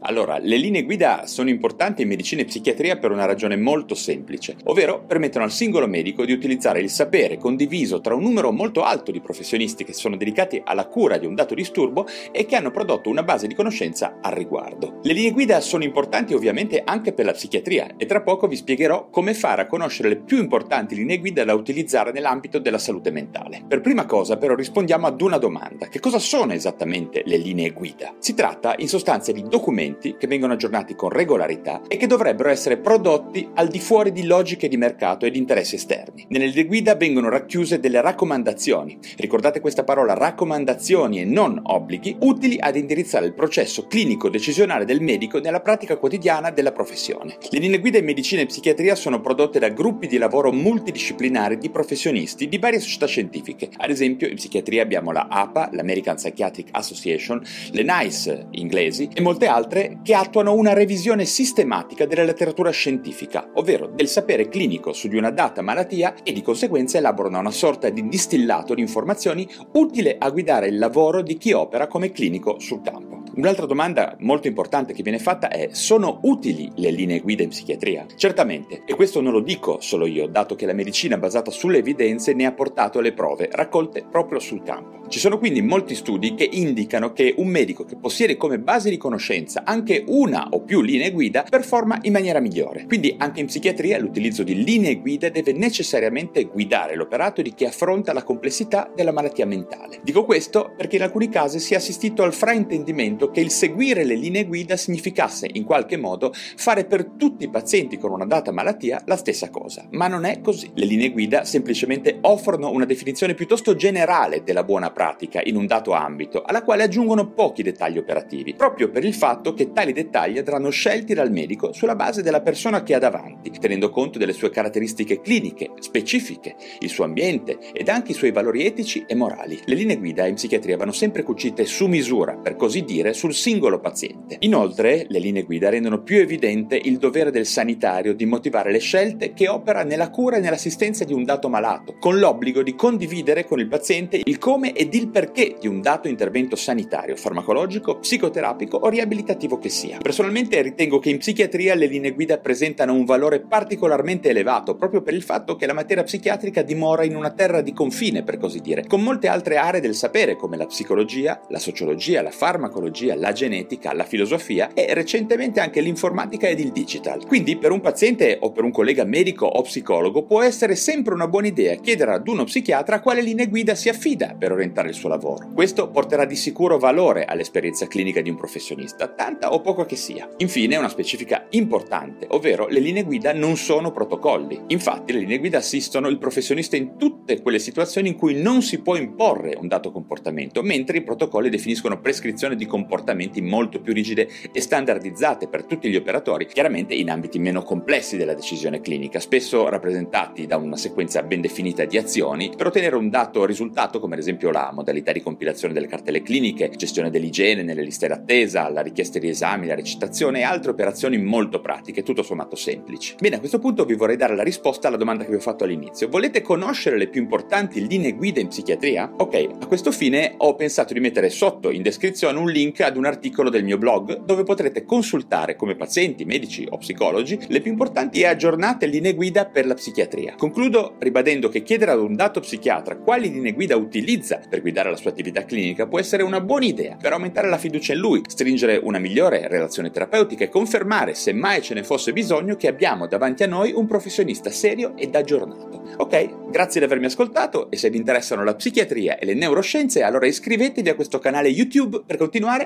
Allora, le linee guida sono importanti in medicina e psichiatria per una ragione molto semplice, ovvero permettono al singolo medico di utilizzare il sapere condiviso tra un numero molto alto di professionisti che sono dedicati alla cura di un dato disturbo e che hanno prodotto una base di conoscenza al riguardo. Le linee guida sono importanti ovviamente anche per la psichiatria e tra poco vi spiegherò come fare a conoscere le più importanti linee guida da utilizzare nell'ambito della salute mentale. Per prima cosa però rispondiamo ad una domanda. Che cosa sono esattamente le linee guida? Si tratta in sostanza di documenti che vengono aggiornati con regolarità e che dovrebbero essere prodotti al di fuori di logiche di mercato e di interessi esterni. Nelle linee guida vengono racchiuse delle raccomandazioni, ricordate questa parola raccomandazioni e non obblighi, utili ad indirizzare il processo clinico decisionale del medico nella pratica quotidiana della professione. Le linee guida in medicina e psichiatria sono prodotte da gruppi di lavoro multidisciplinari di professionisti di varie società scientifiche. Ad esempio in psichiatria abbiamo la APA, l'American Psychiatric Association, le NICE inglesi e molte altre altre che attuano una revisione sistematica della letteratura scientifica, ovvero del sapere clinico su di una data malattia e di conseguenza elaborano una sorta di distillato di informazioni utile a guidare il lavoro di chi opera come clinico sul campo. Un'altra domanda molto importante che viene fatta è sono utili le linee guida in psichiatria? Certamente, e questo non lo dico solo io, dato che la medicina basata sulle evidenze ne ha portato le prove raccolte proprio sul campo. Ci sono quindi molti studi che indicano che un medico che possiede come base di conoscenza anche una o più linee guida performa in maniera migliore. Quindi anche in psichiatria l'utilizzo di linee guida deve necessariamente guidare l'operato di chi affronta la complessità della malattia mentale. Dico questo perché in alcuni casi si è assistito al fraintendimento che il seguire le linee guida significasse in qualche modo fare per tutti i pazienti con una data malattia la stessa cosa, ma non è così. Le linee guida semplicemente offrono una definizione piuttosto generale della buona pratica in un dato ambito, alla quale aggiungono pochi dettagli operativi, proprio per il fatto che tali dettagli andranno scelti dal medico sulla base della persona che ha davanti, tenendo conto delle sue caratteristiche cliniche, specifiche, il suo ambiente ed anche i suoi valori etici e morali. Le linee guida in psichiatria vanno sempre cucite su misura, per così dire, sul singolo paziente. Inoltre, le linee guida rendono più evidente il dovere del sanitario di motivare le scelte che opera nella cura e nell'assistenza di un dato malato, con l'obbligo di condividere con il paziente il come ed il perché di un dato intervento sanitario, farmacologico, psicoterapico o riabilitativo che sia. Personalmente ritengo che in psichiatria le linee guida presentano un valore particolarmente elevato proprio per il fatto che la materia psichiatrica dimora in una terra di confine, per così dire, con molte altre aree del sapere come la psicologia, la sociologia, la farmacologia, la genetica, la filosofia e recentemente anche l'informatica ed il digital. Quindi per un paziente o per un collega medico o psicologo può essere sempre una buona idea chiedere ad uno psichiatra quale linee guida si affida per orientare il suo lavoro. Questo porterà di sicuro valore all'esperienza clinica di un professionista, tanta o poco che sia. Infine, una specifica importante, ovvero le linee guida non sono protocolli. Infatti, le linee guida assistono il professionista in tutte quelle situazioni in cui non si può imporre un dato comportamento, mentre i protocolli definiscono prescrizioni di comportamenti molto più rigide e standardizzate per tutti gli operatori, chiaramente in ambiti meno complessi della decisione clinica, spesso rappresentati da una sequenza ben definita di azioni per ottenere un dato risultato come ad esempio la modalità di compilazione delle cartelle cliniche, gestione dell'igiene nelle liste d'attesa, la richiesta di esami, la recitazione e altre operazioni molto pratiche, tutto sommato semplici. Bene, a questo punto vi vorrei dare la risposta alla domanda che vi ho fatto all'inizio. Volete conoscere le più importanti linee guida in psichiatria? Ok, a questo fine ho pensato di mettere sotto in descrizione un link ad un articolo del mio blog dove potrete consultare come pazienti, medici o psicologi le più importanti e aggiornate linee guida per la psichiatria. Concludo ribadendo che chiedere ad un dato psichiatra quali linee guida utilizza per guidare la sua attività clinica può essere una buona idea per aumentare la fiducia in lui, stringere una migliore relazione terapeutica e confermare, se mai ce ne fosse bisogno, che abbiamo davanti a noi un professionista serio ed aggiornato. Ok, grazie di avermi ascoltato e se vi interessano la psichiatria e le neuroscienze, allora iscrivetevi a questo canale YouTube per continuare